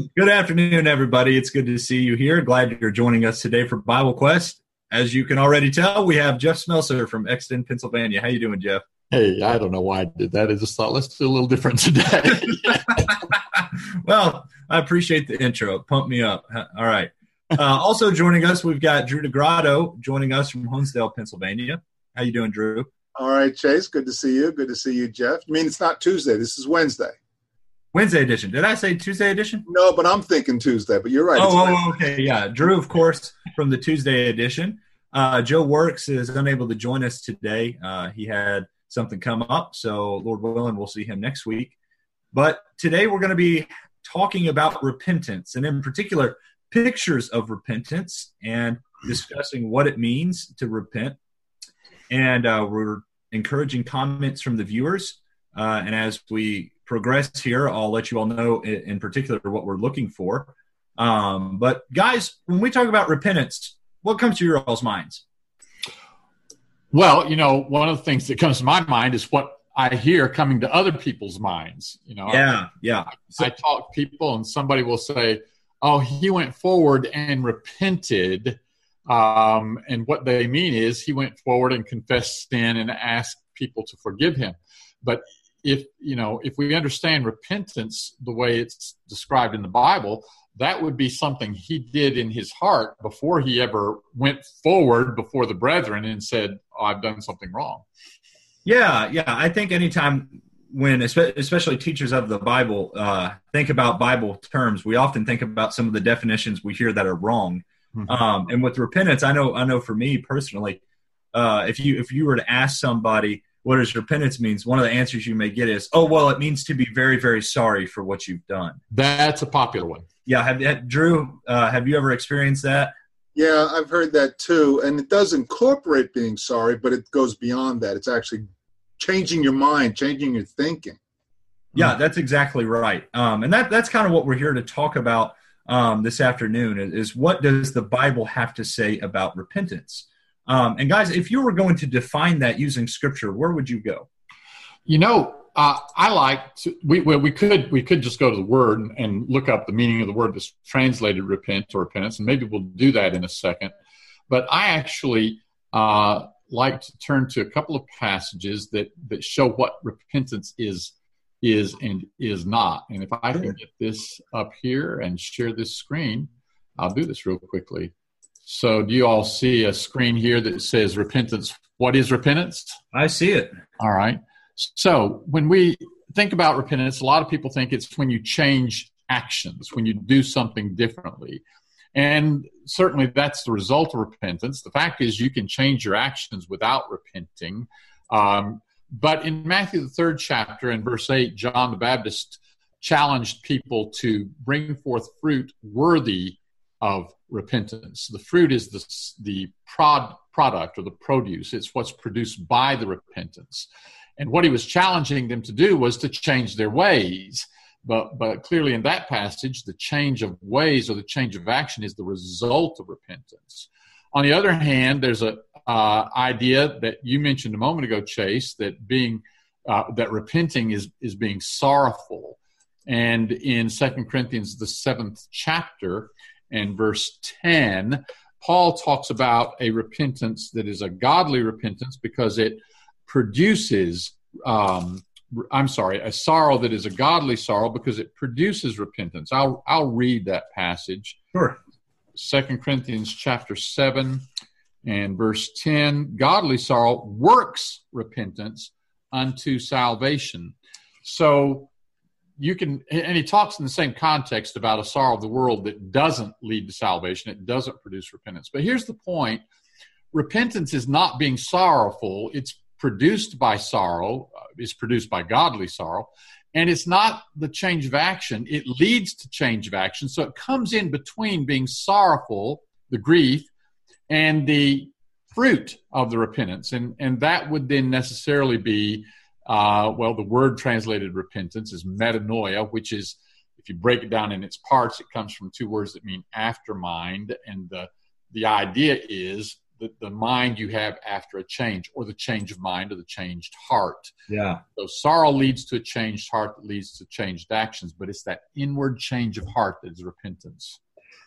Good afternoon, everybody. It's good to see you here. Glad you're joining us today for Bible Quest. As you can already tell, we have Jeff Smelser from Exton, Pennsylvania. How you doing, Jeff? Hey, I don't know why I did that. I just thought let's do a little different today. well, I appreciate the intro. Pump me up. All right. Uh, also joining us, we've got Drew DeGrotto joining us from Honesdale, Pennsylvania. How you doing, Drew? All right, Chase. Good to see you. Good to see you, Jeff. I mean, it's not Tuesday. This is Wednesday. Wednesday edition. Did I say Tuesday edition? No, but I'm thinking Tuesday. But you're right. Oh, oh okay. Yeah. Drew, of course, from the Tuesday edition. Uh, Joe Works is unable to join us today. Uh, he had something come up. So, Lord willing, we'll see him next week. But today we're going to be talking about repentance, and in particular, pictures of repentance and discussing what it means to repent. And uh, we're encouraging comments from the viewers. Uh, and as we progress here, I'll let you all know in, in particular what we're looking for. Um, but guys, when we talk about repentance, what comes to your all's minds? Well, you know, one of the things that comes to my mind is what I hear coming to other people's minds. You know, yeah, yeah. I, I talk to people, and somebody will say, "Oh, he went forward and repented," um, and what they mean is he went forward and confessed sin and asked people to forgive him. But if you know if we understand repentance the way it's described in the bible that would be something he did in his heart before he ever went forward before the brethren and said oh, i've done something wrong. Yeah yeah. I think anytime when especially teachers of the bible uh, think about bible terms we often think about some of the definitions we hear that are wrong. Mm-hmm. um, and with repentance i know i know for me personally uh, if you if you were to ask somebody what does repentance means? One of the answers you may get is oh well it means to be very very sorry for what you've done. That's a popular one. Yeah have, have drew uh, have you ever experienced that? Yeah i've heard that too and it does incorporate being sorry but it goes beyond that. It's actually changing your mind changing your thinking. Yeah that's exactly right. Um, and that that's kind of what we're here to talk about um, this afternoon is, is what does the bible have to say about repentance um, and guys, if you were going to define that using scripture, where would you go? You know, uh, I like to, we well, we could we could just go to the word and, and, look up the meaning of the word that's translated repent or repentance, and maybe we'll do that in a second. But I actually uh, like to turn to a couple of passages that that show what repentance is is and is not. And if I can get this up here and share this screen, I'll do this real quickly. So, do you all see a screen here that says repentance? What is repentance? I see it. All right. So, when we think about repentance, a lot of people think it's when you change actions, when you do something differently. And certainly that's the result of repentance. The fact is, you can change your actions without repenting. Um, but in Matthew, the third chapter, in verse 8, John the Baptist challenged people to bring forth fruit worthy of repentance. The fruit is the, the prod, product or the produce, it's what's produced by the repentance. And what he was challenging them to do was to change their ways. But, but clearly, in that passage, the change of ways or the change of action is the result of repentance. On the other hand, there's a uh, idea that you mentioned a moment ago, Chase, that being uh, that repenting is is being sorrowful. And in Second Corinthians, the seventh chapter, and verse 10, Paul talks about a repentance that is a godly repentance because it produces, um, I'm sorry, a sorrow that is a godly sorrow because it produces repentance. I'll, I'll read that passage. Sure. Second Corinthians chapter 7 and verse 10 godly sorrow works repentance unto salvation. So you can and he talks in the same context about a sorrow of the world that doesn't lead to salvation it doesn't produce repentance. But here's the point. Repentance is not being sorrowful. It's produced by sorrow uh, is produced by godly sorrow and it's not the change of action. It leads to change of action. So it comes in between being sorrowful the grief and the fruit of the repentance. And and that would then necessarily be uh, well, the word translated repentance is metanoia, which is, if you break it down in its parts, it comes from two words that mean after mind. And the, the idea is that the mind you have after a change, or the change of mind, or the changed heart. Yeah. So sorrow leads to a changed heart that leads to changed actions, but it's that inward change of heart that is repentance.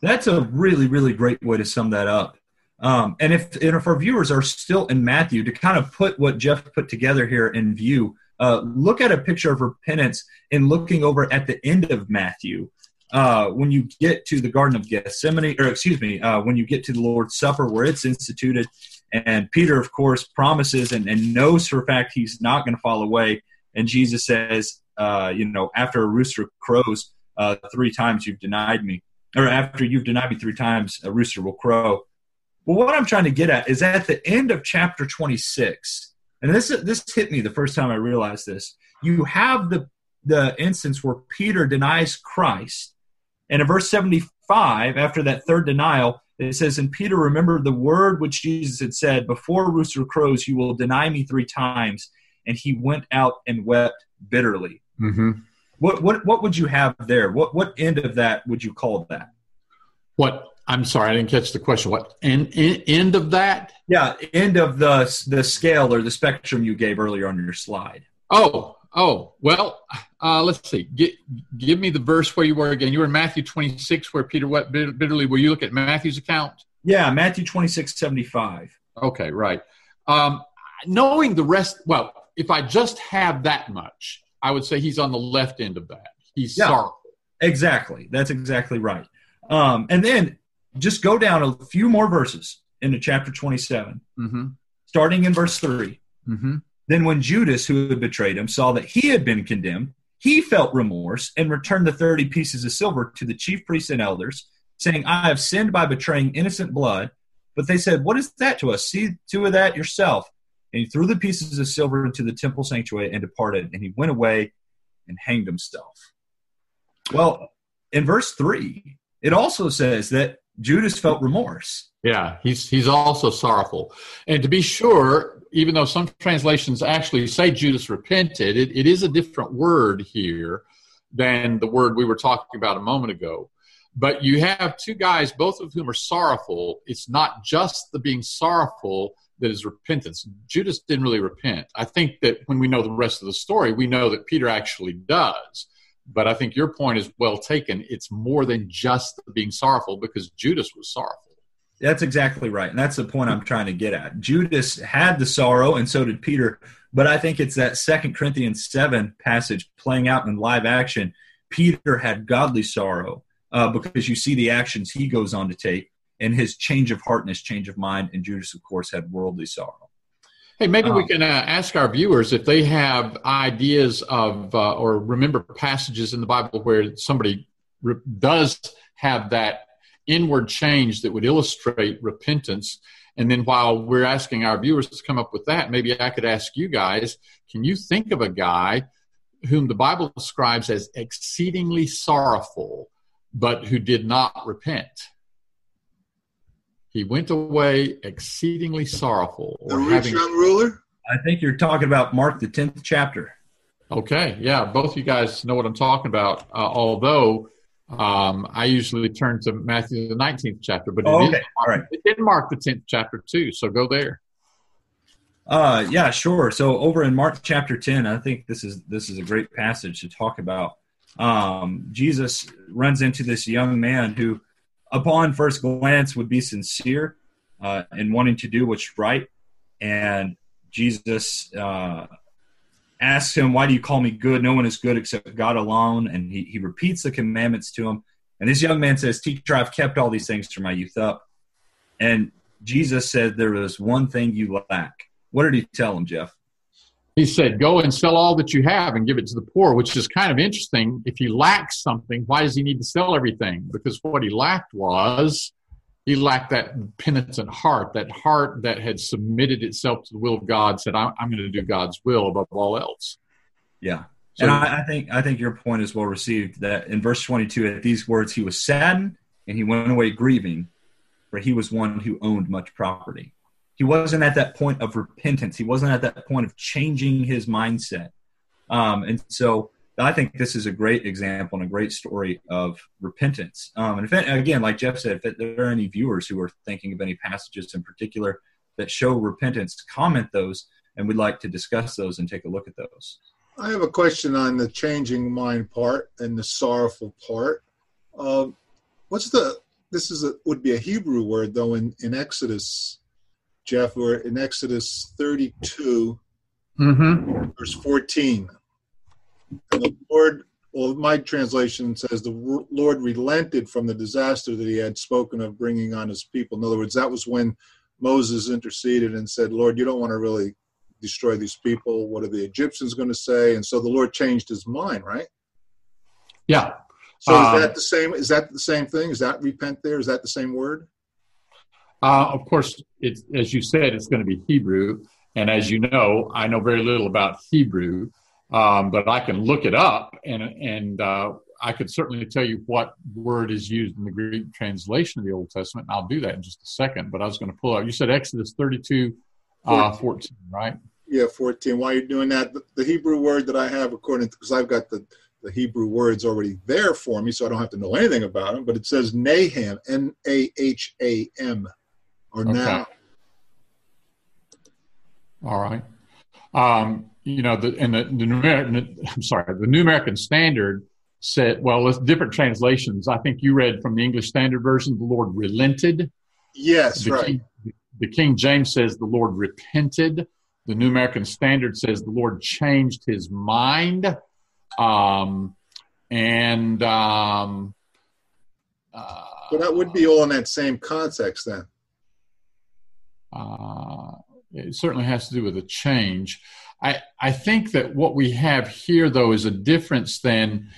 That's a really, really great way to sum that up. Um, and if and if our viewers are still in Matthew, to kind of put what Jeff put together here in view, uh, look at a picture of repentance and looking over at the end of Matthew. Uh, when you get to the Garden of Gethsemane, or excuse me, uh, when you get to the Lord's Supper where it's instituted, and Peter, of course, promises and, and knows for a fact he's not going to fall away. And Jesus says, uh, you know, after a rooster crows uh, three times, you've denied me. Or after you've denied me three times, a rooster will crow. Well, what I'm trying to get at is at the end of chapter 26, and this this hit me the first time I realized this. You have the the instance where Peter denies Christ, and in verse 75, after that third denial, it says, "And Peter remembered the word which Jesus had said, Before rooster crows, you will deny me three times." And he went out and wept bitterly. Mm-hmm. What what what would you have there? What what end of that would you call that? What I'm sorry, I didn't catch the question. What end, end, end of that? Yeah, end of the the scale or the spectrum you gave earlier on your slide. Oh, oh. Well, uh, let's see. Get, give me the verse where you were again. You were in Matthew 26, where Peter wept bitterly. Will you look at Matthew's account? Yeah, Matthew 26, 75. Okay, right. Um, knowing the rest, well, if I just have that much, I would say he's on the left end of that. He's Yeah. sorrowful. Exactly. That's exactly right. Um, and then just go down a few more verses into chapter 27, Mm-hmm. starting in verse 3. Mm-hmm. Then, when Judas, who had betrayed him, saw that he had been condemned, he felt remorse and returned the 30 pieces of silver to the chief priests and elders, saying, I have sinned by betraying innocent blood. But they said, What is that to us? See to it that yourself. And he threw the pieces of silver into the temple sanctuary and departed. And he went away and hanged himself. Well, in verse 3, it also says that Judas felt remorse. Yeah, he's he's also sorrowful. And to be sure, even though some translations actually say Judas repented, it, it is a different word here than the word we were talking about a moment ago. But you have two guys, both of whom are sorrowful. It's not just the being sorrowful that is repentance. Judas didn't really repent. I think that when we know the rest of the story, we know that Peter actually does. But I think your point is well taken. It's more than just being sorrowful because Judas was sorrowful. That's exactly right. And that's the point I'm trying to get at. Judas had the sorrow, and so did Peter. But I think it's that Second Corinthians 7 passage playing out in live action. Peter had godly sorrow uh, because you see the actions he goes on to take and his change of heart and his change of mind. And Judas, of course, had worldly sorrow. Hey, maybe we Um, can uh, ask our viewers if they have ideas of uh, or remember passages in the Bible where somebody re- does have that inward change that would illustrate repentance. And then while we're asking our viewers to come up with that, maybe I could ask you guys can you think of a guy whom the Bible describes as exceedingly sorrowful, but who did not repent? He went away exceedingly sorrowful. The rich having- young ruler? I think you're talking about Mark, the 10th chapter. Okay, yeah, both you guys know what I'm talking about. Uh, although um, I usually turn to Matthew the 19th chapter, but it Oh, is okay. All right. it did mark the 10th chapter too. So go there. Uh, yeah, sure. So over in Mark chapter 10, I think this is this is a great passage to talk about. Um, Jesus runs into this young man who, upon first glance, would be sincere uh, in wanting to do what's right, and Jesus uh, asks him, "Why do you call me good? No one is good except God alone." And he he repeats the commandments to him. And this young man says, "Teacher, I've kept all these things from my youth up." And Jesus said, "There is one thing you lack." What did he tell him, Jeff? He said, Go and sell all that you have and give it to the poor, which is kind of interesting. If he lacks something, why does he need to sell everything? Because what he lacked was he lacked that penitent heart, that heart that had submitted itself to the will of God, said, I'm, I'm going to do God's will above all else. Yeah. So, and I, I think I think your point is well received. That in verse 22, at these words, he was saddened and he went away grieving, for he was one who owned much property. He wasn't at that point of repentance. He wasn't at that point of changing his mindset. Um, and so I think this is a great example and a great story of repentance. Um, and if again, like Jeff said, if there are any viewers who are thinking of any passages in particular that show repentance, comment those, and we'd like to discuss those and take a look at those. I have a question on the changing mind part and the sorrowful part. Um, what's the this is a would be a Hebrew word though in in Exodus, Jeff, or in Exodus 32, mm-hmm. verse 14. And the Lord, well, my translation says the Lord relented from the disaster that He had spoken of bringing on His people. In other words, that was when Moses interceded and said, "Lord, you don't want to really destroy these people. What are the Egyptians going to say?" And so the Lord changed His mind, right? Yeah, so is that um, the same? Is that the same thing? Is that repent there? Is that the same word? Uh, of course, it's as you said, it's going to be Hebrew, and as you know, I know very little about Hebrew, um, but I can look it up, and and uh, I could certainly tell you what word is used in the Greek translation of the Old Testament, and I'll do that in just a second. But I was going to pull out. You said Exodus thirty-two, uh, 14, right? Yeah, fourteen. While you're doing that, the, the Hebrew word that I have, according to because I've got the the Hebrew words already there for me, so I don't have to know anything about them. But it says Naham, N A H A M, or okay. now. All right. Um, you know, the, and the, the New, I'm sorry, the New American Standard said, well, with different translations. I think you read from the English Standard Version, the Lord relented. Yes, the right. King, the King James says the Lord repented. The New American Standard says the Lord changed his mind. Um, and um, uh, but that would be all in that same context then. Uh, it certainly has to do with a change. I, I think that what we have here, though, is a difference than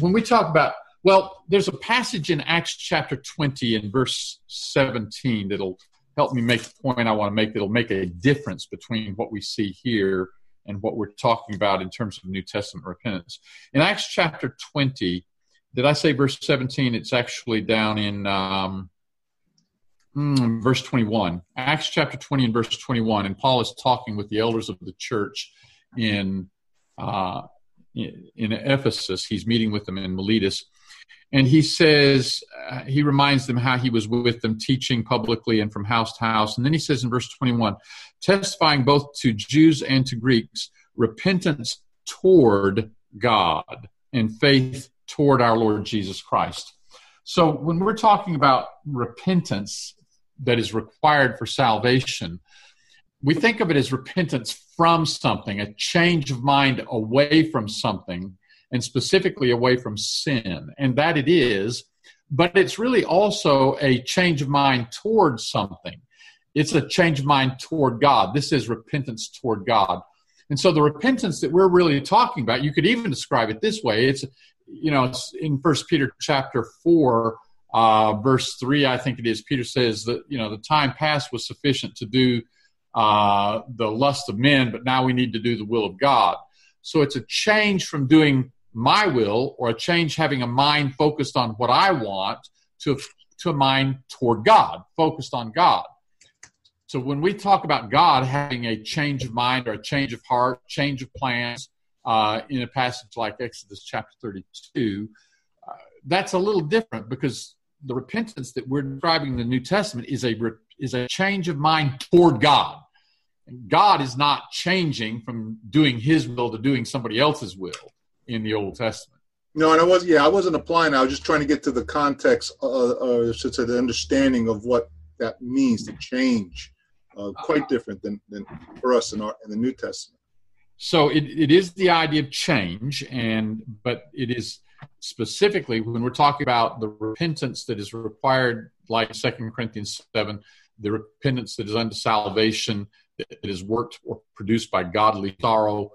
when we talk about. Well, there's a passage in Acts chapter 20 and verse 17 that'll help me make the point I want to make that'll make a difference between what we see here and what we're talking about in terms of New Testament repentance. In Acts chapter 20, did I say verse 17? It's actually down in um, mm, verse 21. Acts chapter 20 and verse 21. And Paul is talking with the elders of the church in, uh, in, in Ephesus. He's meeting with them in Miletus. And he says, uh, he reminds them how he was with them teaching publicly and from house to house. And then he says in verse 21 testifying both to Jews and to Greeks, repentance toward God and faith toward our Lord Jesus Christ. So when we're talking about repentance that is required for salvation, we think of it as repentance from something, a change of mind away from something and specifically away from sin, and that it is, but it's really also a change of mind towards something. It's a change of mind toward God. This is repentance toward God. And so the repentance that we're really talking about, you could even describe it this way. It's, you know, it's in First Peter chapter 4, uh, verse 3, I think it is, Peter says that, you know, the time past was sufficient to do uh, the lust of men, but now we need to do the will of God. So it's a change from doing my will or a change having a mind focused on what I want to, to a mind toward God, focused on God. So when we talk about God having a change of mind or a change of heart, change of plans, uh, in a passage like Exodus chapter 32, uh, that's a little different because the repentance that we're describing in the New Testament is a is a change of mind toward God. And God is not changing from doing His will to doing somebody else's will in the Old Testament. No, and I was yeah, I wasn't applying. I was just trying to get to the context, uh, uh, to the understanding of what that means to change. Uh, quite different than, than for us in our in the New Testament. So it, it is the idea of change, and but it is specifically when we're talking about the repentance that is required, like Second Corinthians seven, the repentance that is unto salvation, that is worked or produced by godly sorrow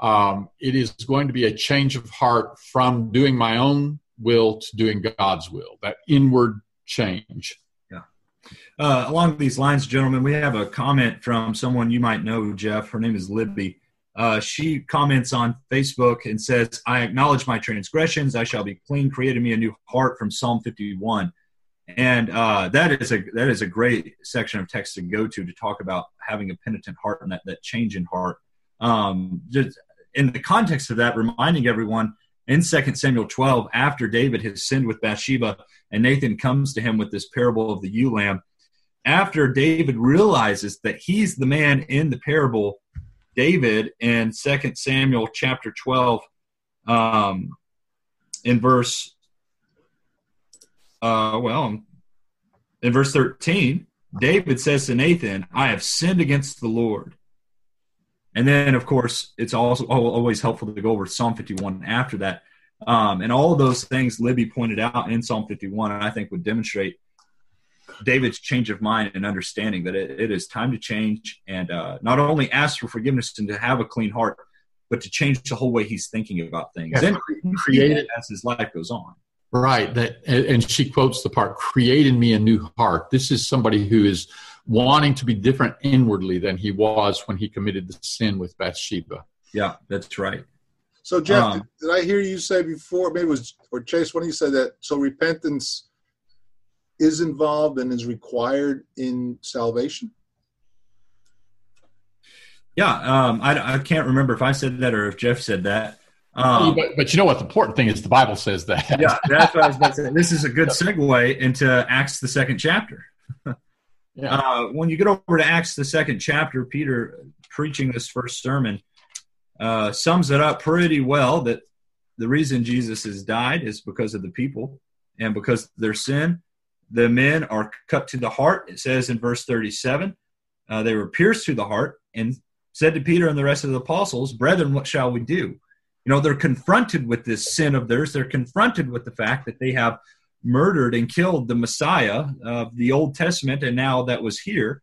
um, it is going to be a change of heart from doing my own will to doing God's will, that inward change. Yeah. Uh, along these lines, gentlemen, we have a comment from someone you might know, Jeff. Her name is Libby. Uh, she comments on Facebook and says, I acknowledge my transgressions. I shall be clean. Created me a new heart from Psalm 51. And uh, that is a that is a great section of text to go to to talk about having a penitent heart and that, that change in heart. Um, just in the context of that, reminding everyone in 2 Samuel 12, after David has sinned with Bathsheba, and Nathan comes to him with this parable of the ewe lamb, after David realizes that he's the man in the parable, David in 2 Samuel chapter 12, um, in verse, uh, well, in verse 13, David says to Nathan, I have sinned against the Lord. And then, of course, it's also always helpful to go over Psalm 51 after that. Um, and all those things Libby pointed out in Psalm 51, I think would demonstrate David's change of mind and understanding that it, it is time to change and uh, not only ask for forgiveness and to have a clean heart, but to change the whole way he's thinking about things yeah, and create it as his life goes on. Right. That, and she quotes the part, create in me a new heart. This is somebody who is wanting to be different inwardly than he was when he committed the sin with Bathsheba. Yeah, that's right. So, Jeff, um, did, did, I hear you say before, maybe it was, or Chase, when you said that, so repentance is involved and is required in salvation? Yeah, um, I, I can't remember if I said that or if Jeff said that. Um, but, but, you know what? The important thing is the Bible says that. yeah, that's what I was about to say. This is a good segue into Acts, the second chapter. yeah. Uh, when you get over to Acts, the second chapter, Peter preaching this first sermon uh, sums it up pretty well that the reason Jesus has died is because of the people and because of their sin. The men are cut to the heart. It says in verse 37 uh, they were pierced to the heart and said to Peter and the rest of the apostles, Brethren, what shall we do? You know, they're confronted with this sin of theirs. They're confronted with the fact that they have murdered and killed the Messiah of the Old Testament and now that was here.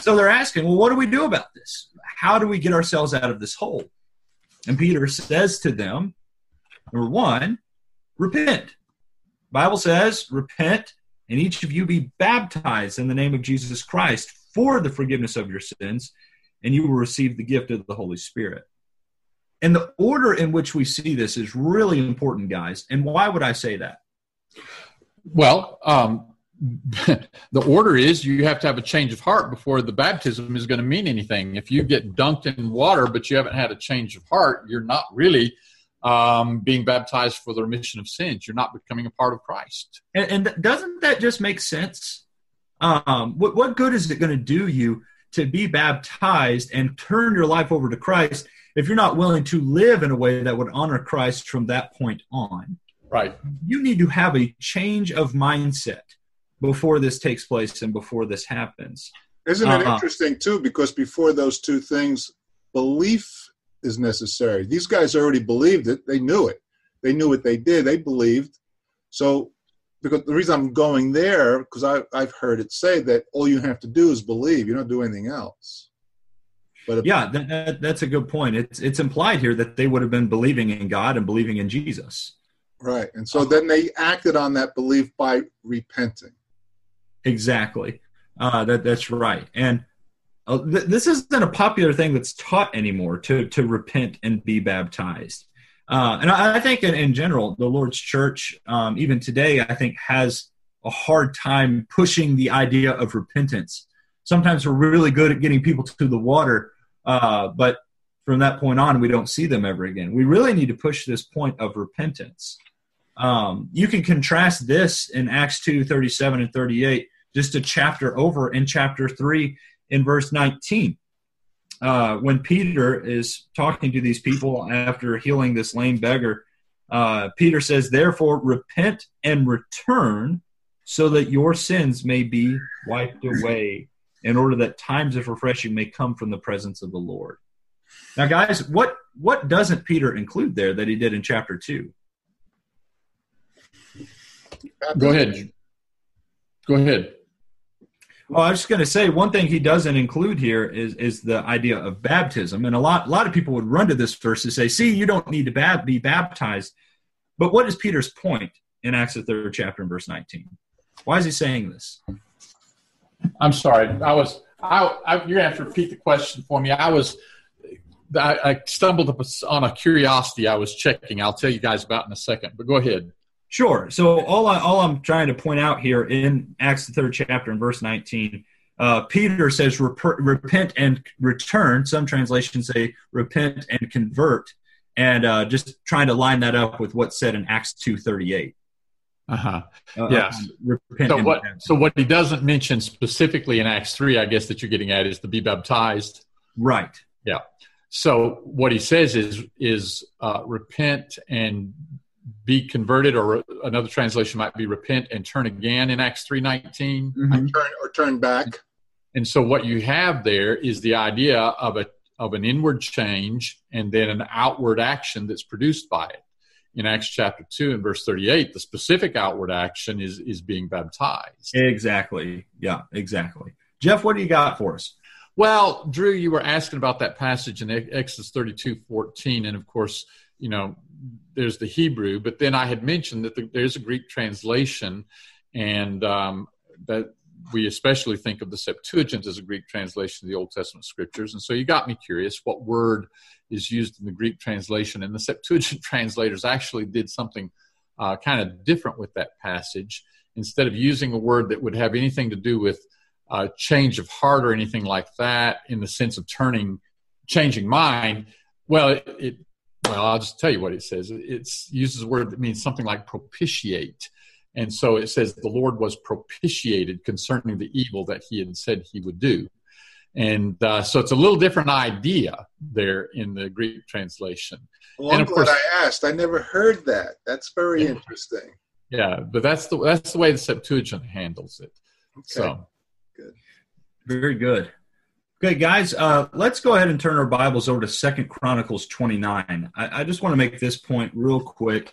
So they're asking, well, what do we do about this? How do we get ourselves out of this hole? And Peter says to them, number one, repent. Bible says, repent and each of you be baptized in the name of Jesus Christ for the forgiveness of your sins, and you will receive the gift of the Holy Spirit. And the order in which we see this is really important, guys. And why would I say that? Well, um, the order is you have to have a change of heart before the baptism is going to mean anything. If you get dunked in water, but you haven't had a change of heart, you're not really um, being baptized for the remission of sins. You're not becoming a part of Christ. And, and doesn't that just make sense? Um, what, what good is it going to do you to be baptized and turn your life over to Christ if you're not willing to live in a way that would honor Christ from that point on. Right. You need to have a change of mindset before this takes place and before this happens. Isn't it uh interesting too? Because before those two things, belief is necessary. These guys already believed it. They knew it. They knew what they did. They believed. So, because the reason I'm going there, because I've heard it say that all you have to do is believe. You don't do anything else. But yeah, that, that, that's a good point. It's it's implied here that they would have been believing in God and believing in Jesus. Right, and so then they acted on that belief by repenting. Exactly. Uh, that that's right. And this isn't a popular thing that's taught anymore to to repent and be baptized. Uh, and I, I think in, in, general, the Lord's Church, um, even today, I think has a hard time pushing the idea of repentance sometimes we're really good at getting people to the water, uh, but from that point on, we don't see them ever again. We really need to push this point of repentance. Um, you can contrast this in Acts 2 37 and 38, just a chapter over in chapter 3 in verse 19. Uh, when Peter is talking to these people after healing this lame beggar, uh, Peter says, Therefore, repent and return so that your sins may be wiped away in order that times of refreshing may come from the presence of the Lord. Now, guys, what what doesn't Peter include there that he did in chapter two? Go ahead. Go ahead. Well, I was just going to say one thing he doesn't include here is is the idea of baptism, and a lot a lot of people would run to this verse to say, "See, you don't need to be baptized." But what is Peter's point in Acts the third chapter and verse nineteen? Why is he saying this? I'm sorry. I was. I, I, you're gonna have to repeat the question for me. I was. I, I stumbled on a curiosity I was checking. I'll tell you guys about in a second. But go ahead. Sure. So all I, all I'm trying to point out here in Acts the third chapter and verse 19, Uh, Peter says rep- repent and return. Some translations say repent and convert, and uh, just trying to line that up with what's said in Acts two thirty eight. Uh-huh. Uh, yes. Repent so what? So what he doesn't mention specifically in Acts three, I guess that you're getting at, is to be baptized. Right. Yeah. So what he says is is uh, repent and be converted, or another translation might be repent and turn again in Acts three nineteen. Mm-hmm. Turn or turn back. And so what you have there is the idea of a of an inward change and then an outward action that's produced by it. In Acts chapter two and verse thirty eight, the specific outward action is is being baptized. Exactly. Yeah. Exactly. Jeff, what do you got for us? Well, Drew, you were asking about that passage in Exodus 32 14. And of course, you know, there's the Hebrew, but then I had mentioned that the, there's a Greek translation, and um, that we especially think of the Septuagint as a Greek translation of the Old Testament scriptures. And so you got me curious what word is used in the Greek translation. And the Septuagint translators actually did something uh, kind of different with that passage. Instead of using a word that would have anything to do with uh, change of heart or anything like that in the sense of turning, changing mind. Well, it, it well, I'll just tell you what it says. It uses a word that means something like propitiate. And so it says the Lord was propitiated concerning the evil that he had said he would do. And uh, so it's a little different idea there in the Greek translation. Well, and I'm of course, I asked. I never heard that. That's very yeah. interesting. Yeah, but that's the that's the way the Septuagint handles it. Okay. So Good. Very good. Okay, guys, uh, let's go ahead and turn our Bibles over to Second Chronicles 29. I, I just want to make this point real quick.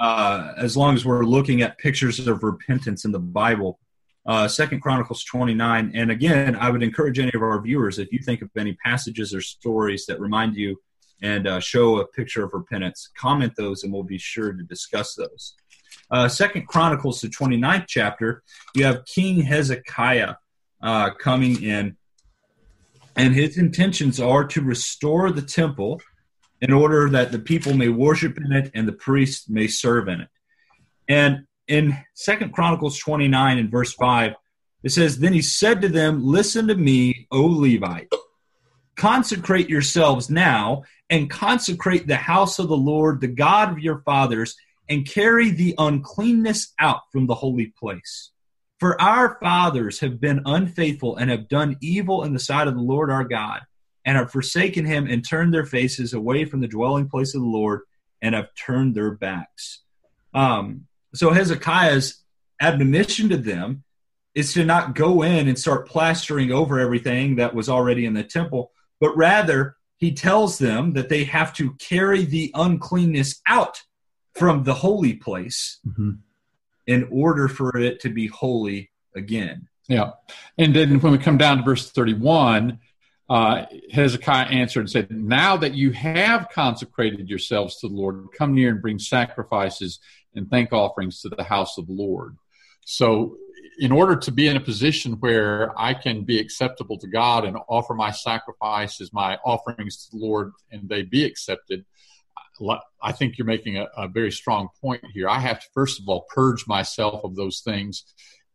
Uh, as long as we're looking at pictures of repentance in the Bible, uh, Second Chronicles 29. And again, I would encourage any of our viewers, if you think of any passages or stories that remind you and uh, show a picture of repentance, comment those, and we'll be sure to discuss those. Uh, Second Chronicles, the 29th chapter, you have King Hezekiah coming in, and his intentions are to restore the temple in order that the people may worship in it and the priests may serve in it. And in Second Chronicles 29 and verse 5, it says, Then he said to them, Listen to me, O Levite. Consecrate yourselves now and consecrate the house of the Lord, the God of your fathers, and carry the uncleanness out from the holy place. For our fathers have been unfaithful and have done evil in the sight of the Lord our God, and have forsaken him and turned their faces away from the dwelling place of the Lord, and have turned their backs. Um, so Hezekiah's admonition to them is to not go in and start plastering over everything that was already in the temple, but rather he tells them that they have to carry the uncleanness out from the holy place. Mm-hmm in order for it to be holy again. Yeah. And then when we come down to verse 31, uh, Hezekiah answered and said, Now that you have consecrated yourselves to the Lord, come near and bring sacrifices and thank offerings to the house of the Lord. So, in order to be in a position where I can be acceptable to God and offer my sacrifices, my offerings to the Lord, and they be accepted, I think you're making a, a, very strong point here. I have to, first of all, purge myself of those things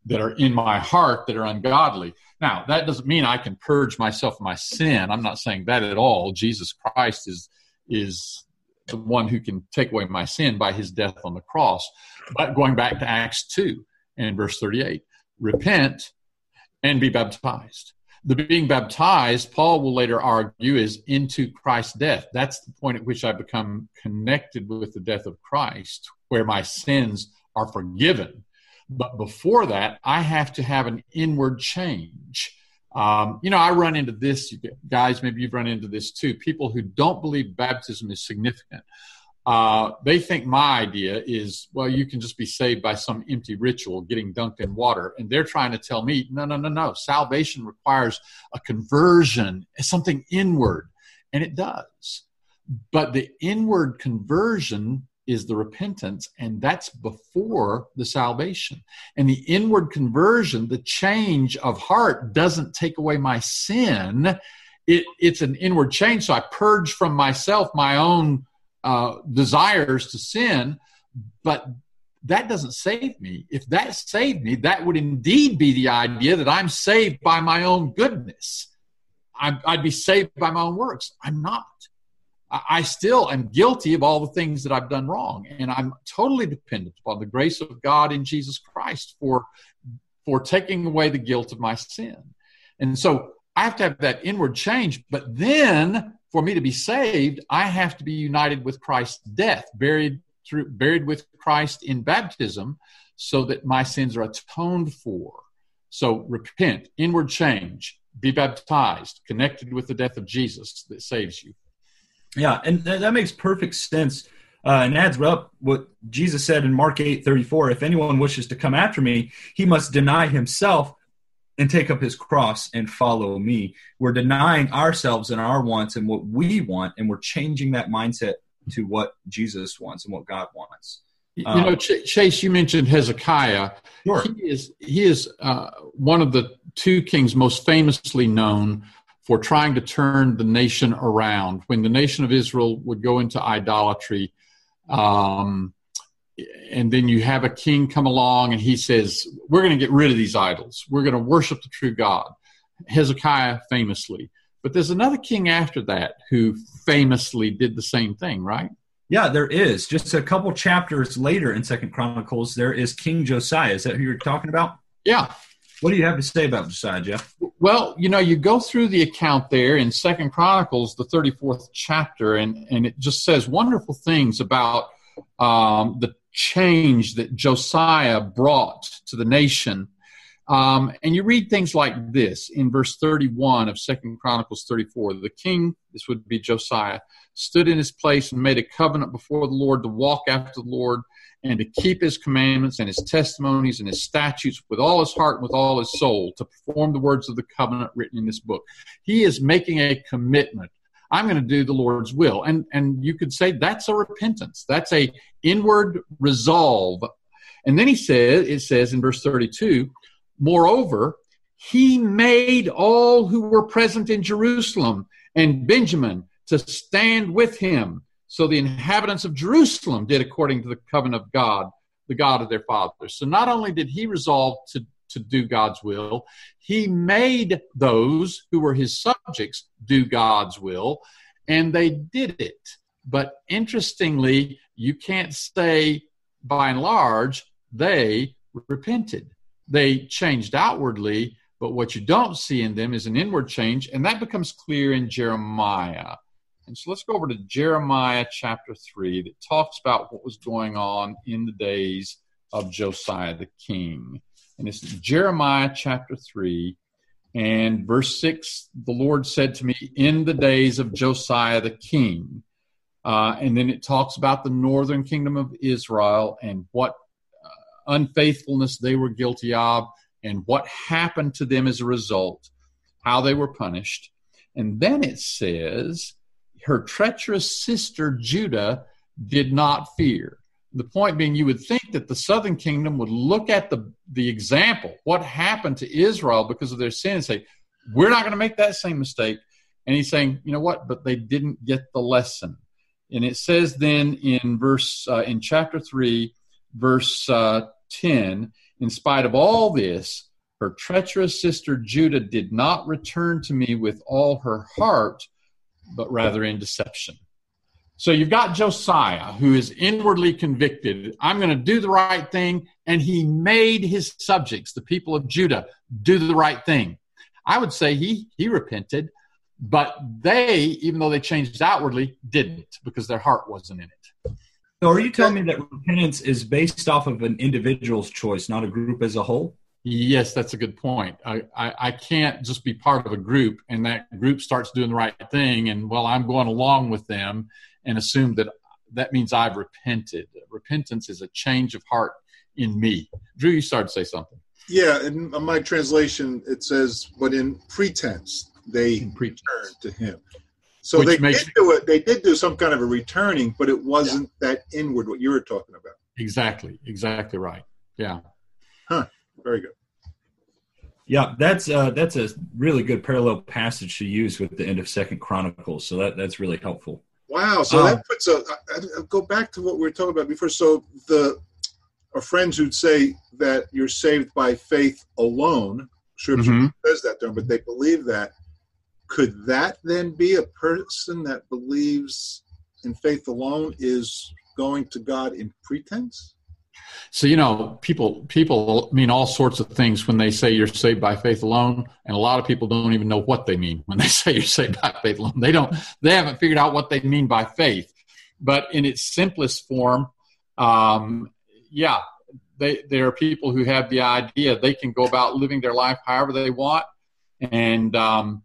that are in my heart that are ungodly. Now, that doesn't mean I can purge myself of my sin. I'm not saying that at all. Jesus Christ is, is the one who can take away my sin by his death on the cross. But going back to Acts 2 and verse 38, repent and be baptized the being baptized, Paul will later argue, is into Christ's death. That's the point at which I become connected with the death of Christ, where my sins are forgiven. But before that, I have to have an inward change. Um, you know, I run into this, guys, maybe you've run into this too. People who don't believe baptism is significant uh, they think my idea is, well, you can just be saved by some empty ritual, getting dunked in water. And they're trying to tell me, no, no, no, no. Salvation requires a conversion, something inward. And it does. But the inward conversion is the repentance, and that's before the salvation. And the inward conversion, the change of heart, doesn't take away my sin. It, it's an inward change. So I purge from myself my own uh, desires to sin, but that doesn't save me. If that saved me, that would indeed be the idea that I'm saved by my own goodness. I'd be saved by my own works. I'm not. I still am guilty of all the things that I've done wrong, and I'm totally dependent upon the grace of God in Jesus Christ for for taking away the guilt of my sin. And so I have to have that inward change, but then for me to be saved, I have to be united with Christ's death, buried through buried with Christ in baptism so that my sins are atoned for. So repent, inward change, be baptized, connected with the death of Jesus that saves you. Yeah, and that makes perfect sense. Uh, and adds up what Jesus said in Mark 8 34 if anyone wishes to come after me, he must deny himself and take up his cross and follow me. We're denying ourselves and our wants and what we want, and we're changing that mindset to what Jesus wants and what God wants. You know, um, Chase, you mentioned Hezekiah. Sure. He is he is uh, one of the two kings most famously known for trying to turn the nation around. When the nation of Israel would go into idolatry, um, and then you have a king come along and he says, We're going to get rid of these idols. We're going to worship the true God. Hezekiah famously. But there's another king after that who famously did the same thing, right? Yeah, there is. Just a couple chapters later in Second Chronicles, there is King Josiah. Is that who you're talking about? Yeah. What do you have to say about Josiah, Jeff? Well, you know, you go through the account there in Second Chronicles, the 34th chapter, and, and it just says wonderful things about um, the change that Josiah brought to the nation. Um, and you read things like this in verse 31 of Second Chronicles 34. The king, this would be Josiah, stood in his place and made a covenant before the Lord to walk after the Lord and to keep his commandments and his testimonies and his statutes with all his heart and with all his soul to perform the words of the covenant written in this book. He is making a commitment. I'm going to do the Lord's will. And and you could say that's a repentance. That's a inward resolve. And then he says it says in verse 32, moreover, he made all who were present in Jerusalem and Benjamin to stand with him so the inhabitants of Jerusalem did according to the covenant of God, the God of their fathers. So not only did he resolve to, to do God's will, he made those who were his subjects do God's will, and they did it. But interestingly, you can't say by and large they repented. They changed outwardly, but what you don't see in them is an inward change, and that becomes clear in Jeremiah. And so let's go over to Jeremiah chapter 3 that talks about what was going on in the days of Josiah the king. And it's Jeremiah chapter 3 and verse 6 the Lord said to me, In the days of Josiah the king. Uh, and then it talks about the northern kingdom of Israel and what uh, unfaithfulness they were guilty of and what happened to them as a result, how they were punished. And then it says, her treacherous sister Judah did not fear. The point being, you would think that the southern kingdom would look at the, the example, what happened to Israel because of their sin, and say, We're not going to make that same mistake. And he's saying, You know what? But they didn't get the lesson. And it says then in verse, uh, in chapter 3, verse uh, 10, in spite of all this, her treacherous sister Judah did not return to me with all her heart but rather in deception. So you've got Josiah, who is inwardly convicted. I'm going to do the right thing. And he made his subjects, the people of Judah, do the right thing. I would say he, he repented, but they, even though they changed outwardly, didn't because their heart wasn't in it. So are you telling me that repentance is based off of an individual's choice, not a group as a whole? Yes, that's a good point. I, I, I, can't just be part of a group and that group starts doing the right thing and well, I'm going along with them and assume that that means I've repented. Repentance is a change of heart in me. Drew, you started to say something. Yeah, in my translation, it says, but in pretense, they in pretense. turned to him. So Which they did do it. They did do some kind of a returning, but it wasn't yeah. that inward what you were talking about. Exactly. Exactly right. Yeah. Huh. Very good. Yeah, that's uh, that's a really good parallel passage to use with the end of Second Chronicles. So that that's really helpful. Wow. So um, that puts a. I, I go back to what we were talking about before. So the are friends who'd say that you're saved by faith alone. Scripture Mhm. says that term, but they believe that. Could that then be a person that believes in faith alone is going to God in pretense? So you know, people people mean all sorts of things when they say you're saved by faith alone, and a lot of people don't even know what they mean when they say you're saved by faith alone. They don't. They haven't figured out what they mean by faith. But in its simplest form, um, yeah, they there are people who have the idea they can go about living their life however they want, and um,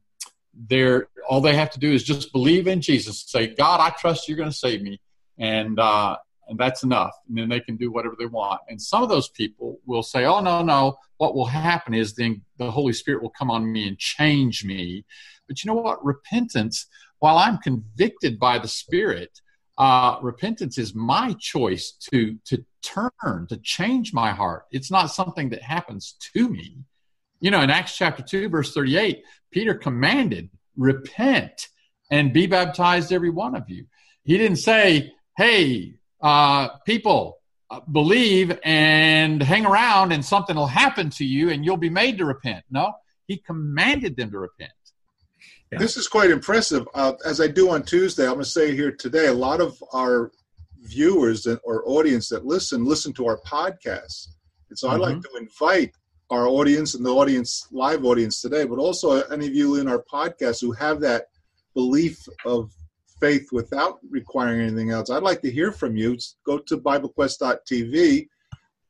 they're all they have to do is just believe in Jesus. Say, God, I trust you're going to save me, and uh, and that's enough. And then they can do whatever they want. And some of those people will say, "Oh no, no! What will happen is then the Holy Spirit will come on me and change me." But you know what? Repentance, while I'm convicted by the Spirit, uh, repentance is my choice to to turn to change my heart. It's not something that happens to me. You know, in Acts chapter two, verse thirty-eight, Peter commanded, "Repent and be baptized, every one of you." He didn't say, "Hey, uh, people, uh, believe and hang around, and something will happen to you, and you'll be made to repent." No, he commanded them to repent. Yeah. This is quite impressive. Uh, as I do on Tuesday, I'm going to say here today, a lot of our viewers and- or audience that listen listen to our podcast. And so I'd like to invite our audience and the audience, live audience today, but also any of you in our podcast who have that belief of faith without requiring anything else. I'd like to hear from you. Go to BibleQuest.tv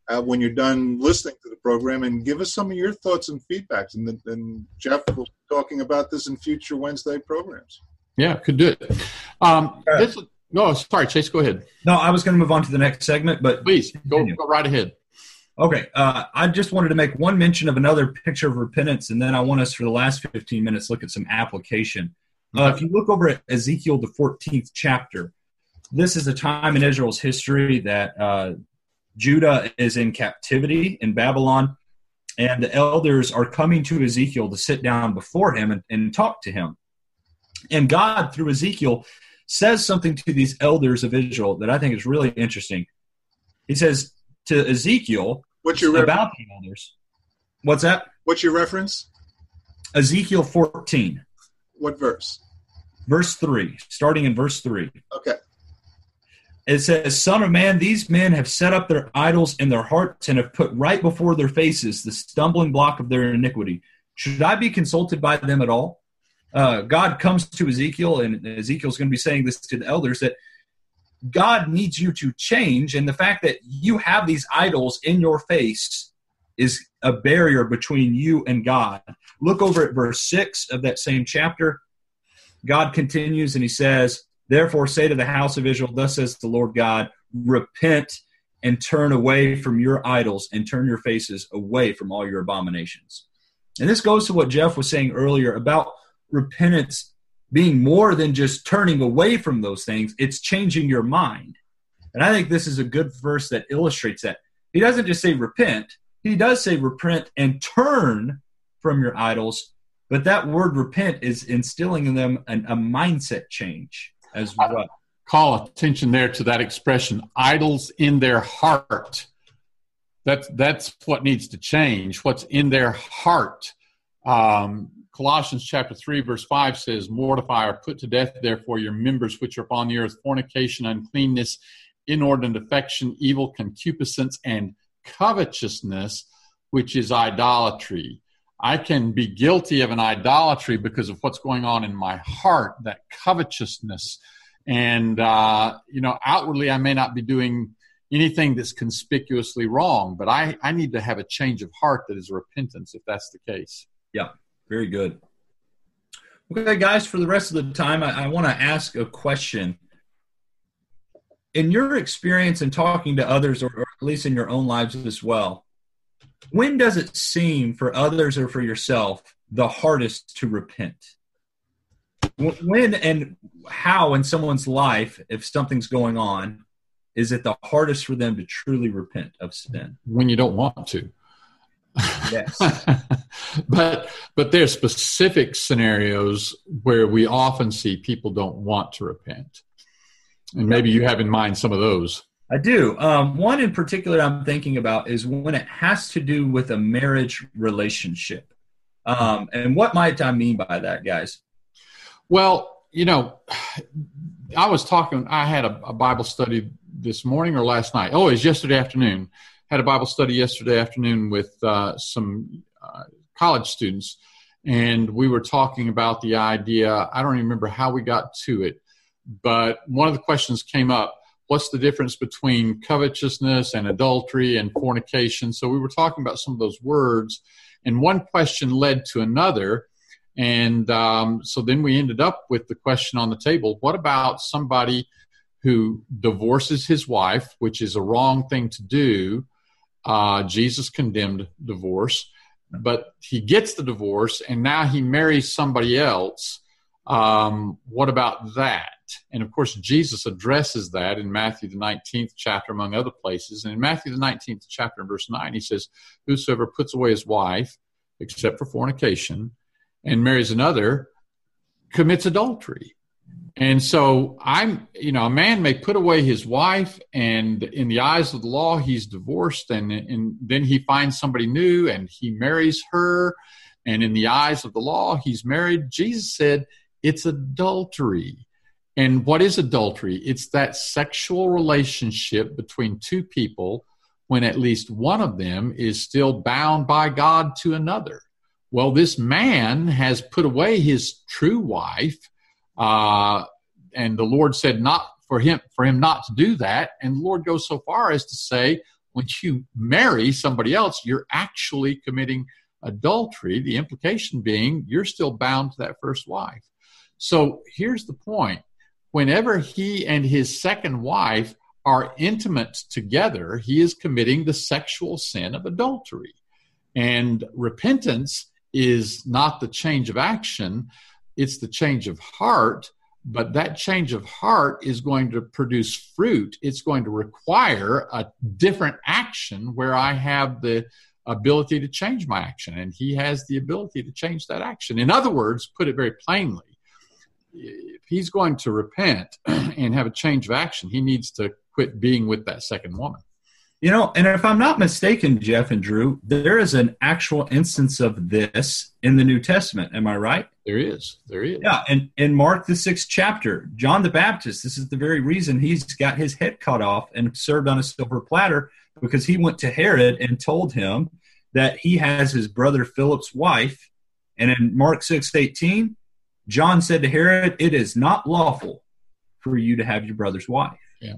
uh, when you're done listening to the program and give us some of your thoughts and feedbacks. And then and Jeff will be talking about this in future Wednesday programs. Yeah, could do it. Um, Yeah. this, no, sorry, Chase, go ahead. No, I was going to move on to the next segment, but Please go, go right ahead. Okay, uh, I just wanted to make one mention of another picture of repentance, and then I want us for the last 15 minutes look at some application. Uh, if you look over at Ezekiel, the 14th chapter, this is a time in Israel's history that uh, Judah is in captivity in Babylon, and the elders are coming to Ezekiel to sit down before him and, and talk to him. And God, through Ezekiel, says something to these elders of Israel that I think is really interesting. He says to Ezekiel, What's your reference? about the elders. What's that? What's your reference? Ezekiel 14, What verse? Verse 3, starting in verse 3. Okay. It says, Son of man, these men have set up their idols in their hearts and have put right before their faces the stumbling block of their iniquity. Should I be consulted by them at all? Uh, God comes to Ezekiel, and Ezekiel's going to be saying this to the elders that God needs you to change, and the fact that you have these idols in your face is a barrier between you and God. Look over at verse 6 of that same chapter. God continues and he says, Therefore say to the house of Israel, Thus says the Lord God, repent and turn away from your idols and turn your faces away from all your abominations. And this goes to what Jeff was saying earlier about repentance being more than just turning away from those things, it's changing your mind. And I think this is a good verse that illustrates that. He doesn't just say repent, he does say repent and turn from your idols, but that word repent is instilling in them an, a mindset change as well. Call attention there to that expression, idols in their heart. That's, that's what needs to change, what's in their heart. Um, Colossians chapter 3, verse 5 says, Mortify or put to death, therefore, your members which are upon the earth fornication, uncleanness, inordinate affection, evil concupiscence, and covetousness, which is idolatry. I can be guilty of an idolatry because of what's going on in my heart, that covetousness. And, uh, you know, outwardly, I may not be doing anything that's conspicuously wrong, but I, I need to have a change of heart that is repentance if that's the case. Yeah, very good. Okay, guys, for the rest of the time, I, I want to ask a question. In your experience in talking to others, or, or at least in your own lives as well, when does it seem for others or for yourself the hardest to repent? When and how in someone's life, if something's going on, is it the hardest for them to truly repent of sin? When you don't want to. Yes. but but there's specific scenarios where we often see people don't want to repent and maybe you have in mind some of those I do. Um, one in particular I'm thinking about is when it has to do with a marriage relationship. Um, and what might I mean by that, guys? Well, you know, I was talking, I had a, a Bible study this morning or last night. Oh, it was yesterday afternoon. Had a Bible study yesterday afternoon with uh, some uh, college students, and we were talking about the idea. I don't even remember how we got to it, but one of the questions came up what's the difference between covetousness and adultery and fornication? So we were talking about some of those words, and one question led to another. And um, so then we ended up with the question on the table what about somebody who divorces his wife, which is a wrong thing to do? Uh, Jesus condemned divorce, but he gets the divorce and now he marries somebody else. Um, what about that? And of course, Jesus addresses that in Matthew, the 19th chapter, among other places. And in Matthew, the 19th chapter, in verse 9, he says, Whosoever puts away his wife, except for fornication, and marries another, commits adultery. And so I'm, you know, a man may put away his wife, and in the eyes of the law, he's divorced, and, and then he finds somebody new and he marries her. And in the eyes of the law, he's married. Jesus said it's adultery. And what is adultery? It's that sexual relationship between two people when at least one of them is still bound by God to another. Well, this man has put away his true wife, uh, and the Lord said not for him for him not to do that. And the Lord goes so far as to say, when you marry somebody else, you're actually committing adultery. The implication being you're still bound to that first wife. So here's the point whenever he and his second wife are intimate together, he is committing the sexual sin of adultery. And repentance is not the change of action, it's the change of heart. But that change of heart is going to produce fruit. It's going to require a different action where I have the ability to change my action, and he has the ability to change that action. In other words, put it very plainly, if he's going to repent and have a change of action, he needs to quit being with that second woman. You know, and if I'm not mistaken, Jeff and Drew, there is an actual instance of this in the New Testament. Am I right? There is. There is. Yeah, and in Mark the sixth chapter, John the Baptist, this is the very reason he's got his head cut off and served on a silver platter because he went to Herod and told him that he has his brother Philip's wife. And in Mark six eighteen, John said to Herod, It is not lawful for you to have your brother's wife. Yeah.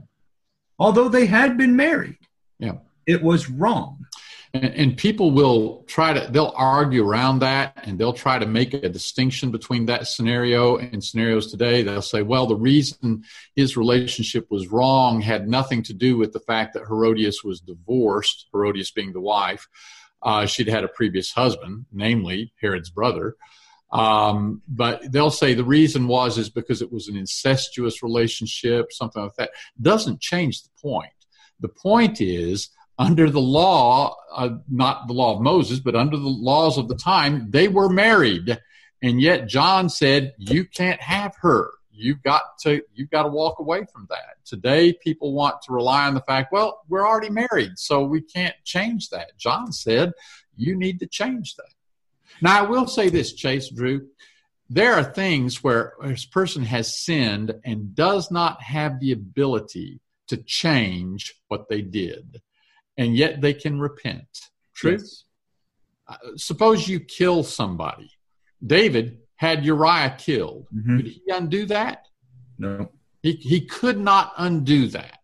Although they had been married. Yeah. It was wrong. And, and, people will try to, they'll argue around that and they'll try to make a distinction between that scenario and scenarios today. They'll say, well, the reason his relationship was wrong had nothing to do with the fact that Herodias was divorced, Herodias being the wife. Uh, she'd had a previous husband, namely Herod's brother. Um, but they'll say the reason was is because it was an incestuous relationship, something like that. Doesn't change the point. The point is under the law, uh, not the law of Moses, but under the laws of the time, they were married, and yet John said you can't have her. You've got to you've got to walk away from that. Today, people want to rely on the fact, well, we're already married, so we can't change that. John said you need to change that. Now, I will say this, Chase, Drew. There are things where a person has sinned and does not have the ability to change what they did, and yet they can repent. True? Yes. Uh, suppose you kill somebody. David had Uriah killed. Mm-hmm. Could he undo that? No. He, he could not undo that.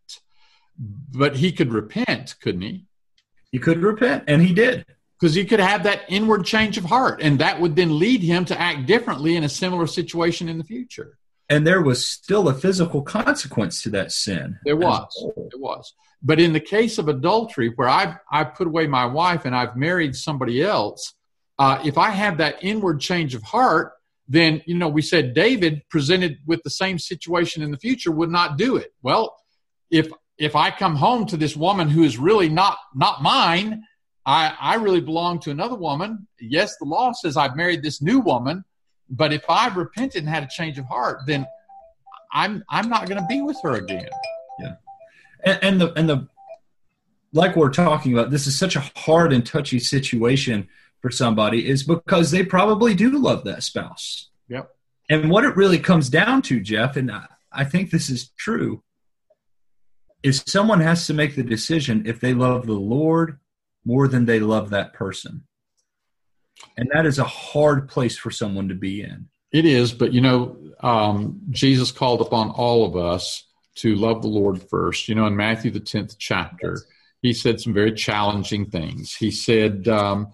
But he could repent, couldn't he? He could repent, and he did because he could have that inward change of heart and that would then lead him to act differently in a similar situation in the future. And there was still a physical consequence to that sin there was. there was. But in the case of adultery where i've i've put away my wife and i've married somebody else uh, if i have that inward change of heart then you know we said david presented with the same situation in the future would not do it. Well if if i come home to this woman who is really not not mine I, I really belong to another woman. Yes, the law says I've married this new woman, but if I've repented and had a change of heart, then I'm I'm not going to be with her again. Yeah. And, and the and the like we're talking about, this is such a hard and touchy situation for somebody, is because they probably do love that spouse. Yep. And what it really comes down to, Jeff, and I, I think this is true, is someone has to make the decision if they love the Lord more than they love that person. And that is a hard place for someone to be in. It is, but you know, um, Jesus called upon all of us to love the Lord first. You know, in Matthew, the 10th chapter, he said some very challenging things. He said um,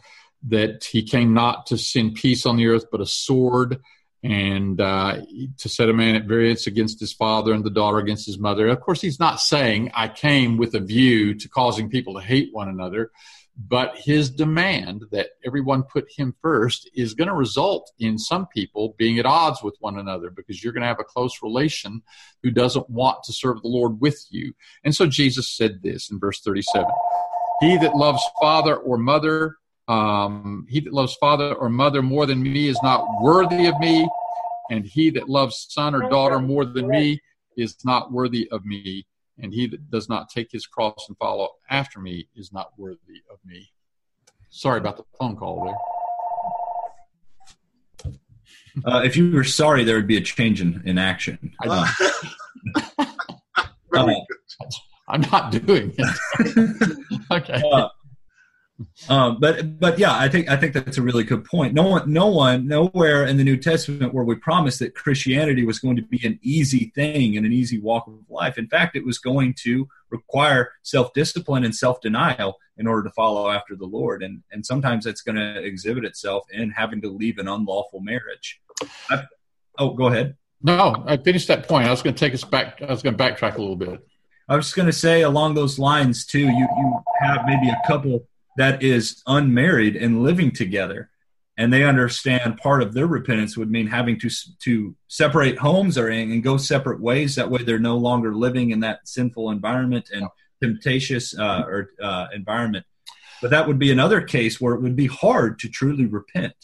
that he came not to send peace on the earth, but a sword, and uh, to set a man at variance against his father and the daughter against his mother. Of course, he's not saying, I came with a view to causing people to hate one another but his demand that everyone put him first is going to result in some people being at odds with one another because you're going to have a close relation who doesn't want to serve the Lord with you. And so Jesus said this in verse 37 He that loves father or mother, um, he that loves father or mother more than me is not worthy of me, and he that loves son or daughter more than me is not worthy of me and he that does not take his cross and follow after me is not worthy of me. Sorry about the phone call there. Uh, if you were sorry, there would be a change in, in action. Uh, I'm not doing it. okay. Um, but but yeah, I think I think that's a really good point. No one, no one, nowhere in the New Testament where we promised that Christianity was going to be an easy thing and an easy walk of life. In fact, it was going to require self discipline and self denial in order to follow after the Lord, and and sometimes it's going to exhibit itself in having to leave an unlawful marriage. I've, oh, go ahead. No, I finished that point. I was going to take us back. I was going to backtrack a little bit. I was just going to say along those lines too. You you have maybe a couple that is unmarried and living together and they understand part of their repentance would mean having to to separate homes or and go separate ways. That way they're no longer living in that sinful environment and temptatious uh, or uh, environment. But that would be another case where it would be hard to truly repent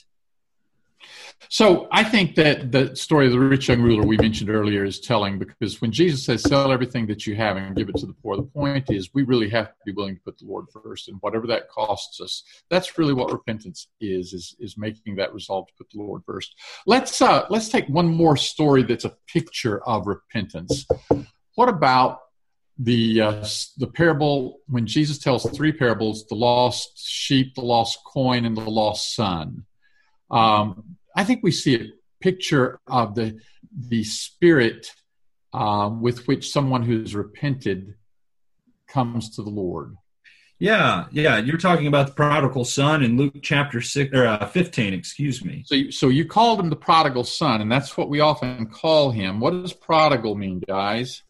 so I think that the story of the rich young ruler we mentioned earlier is telling because when Jesus says, sell everything that you have and give it to the poor, the point is we really have to be willing to put the Lord first and whatever that costs us. That's really what repentance is, is, is making that resolve to put the Lord first. Let's, uh, let's take one more story that's a picture of repentance. What about the uh, the parable when Jesus tells three parables: the lost sheep, the lost coin, and the lost son. Um, I think we see a picture of the the spirit um, with which someone who's repented comes to the Lord. Yeah, yeah. You're talking about the prodigal son in Luke chapter six or uh, fifteen. Excuse me. So, you, so you called him the prodigal son, and that's what we often call him. What does prodigal mean, guys?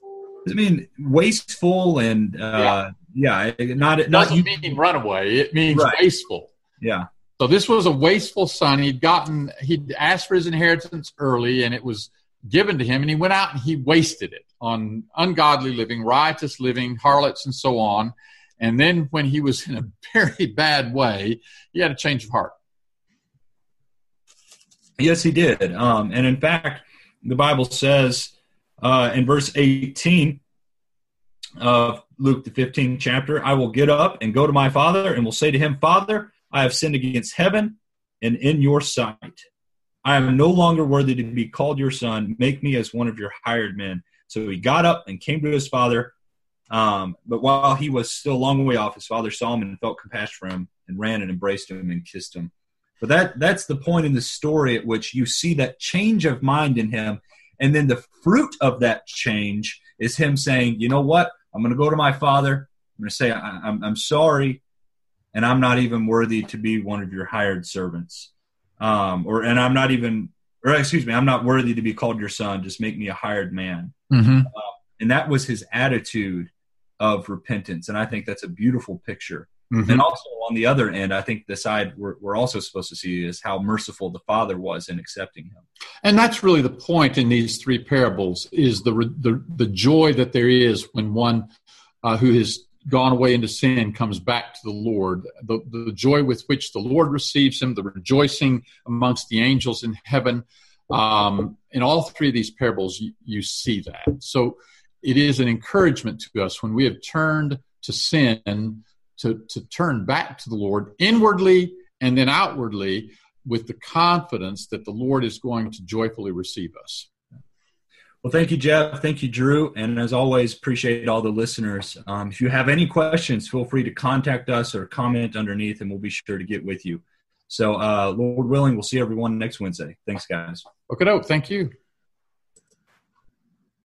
I mean wasteful and uh, yeah. yeah, not it doesn't mean runaway. It means right. wasteful. Yeah. So this was a wasteful son. He'd gotten, he'd asked for his inheritance early and it was given to him and he went out and he wasted it on ungodly living, riotous living, harlots and so on. And then when he was in a very bad way, he had a change of heart. Yes, he did. Um, and in fact, the Bible says uh, in verse 18 of Luke, the 15th chapter, I will get up and go to my father and will say to him, Father, I have sinned against heaven and in your sight. I am no longer worthy to be called your son. Make me as one of your hired men. So he got up and came to his father. Um, but while he was still a long way off, his father saw him and felt compassion for him and ran and embraced him and kissed him. But that that's the point in the story at which you see that change of mind in him. And then the fruit of that change is him saying, you know what? I'm going to go to my father. I'm going to say, I, I'm, I'm sorry and I'm not even worthy to be one of your hired servants. Um, or and I'm not even, or excuse me, I'm not worthy to be called your son. Just make me a hired man. Mm-hmm. Uh, and that was his attitude of repentance, and I think that's a beautiful picture. Mm-hmm. And also on the other end, I think the side we're, we're also supposed to see is how merciful the father was in accepting him. And that's really the point in these three parables: is the the, the joy that there is when one uh, who is gone away into sin comes back to the Lord. The, the joy with which the Lord receives him, the rejoicing amongst the angels in heaven. Um, in all three of these parables, you, you see that. So it is an encouragement to us when we have turned to sin to, to turn back to the Lord inwardly and then outwardly with the confidence that the Lord is going to joyfully receive us. Well, thank you, Jeff. Thank you, Drew. And as always, appreciate all the listeners. Um, if you have any questions, feel free to contact us or comment underneath, and we'll be sure to get with you. So, uh, Lord willing, we'll see everyone next Wednesday. Thanks, guys. Okay, thank you.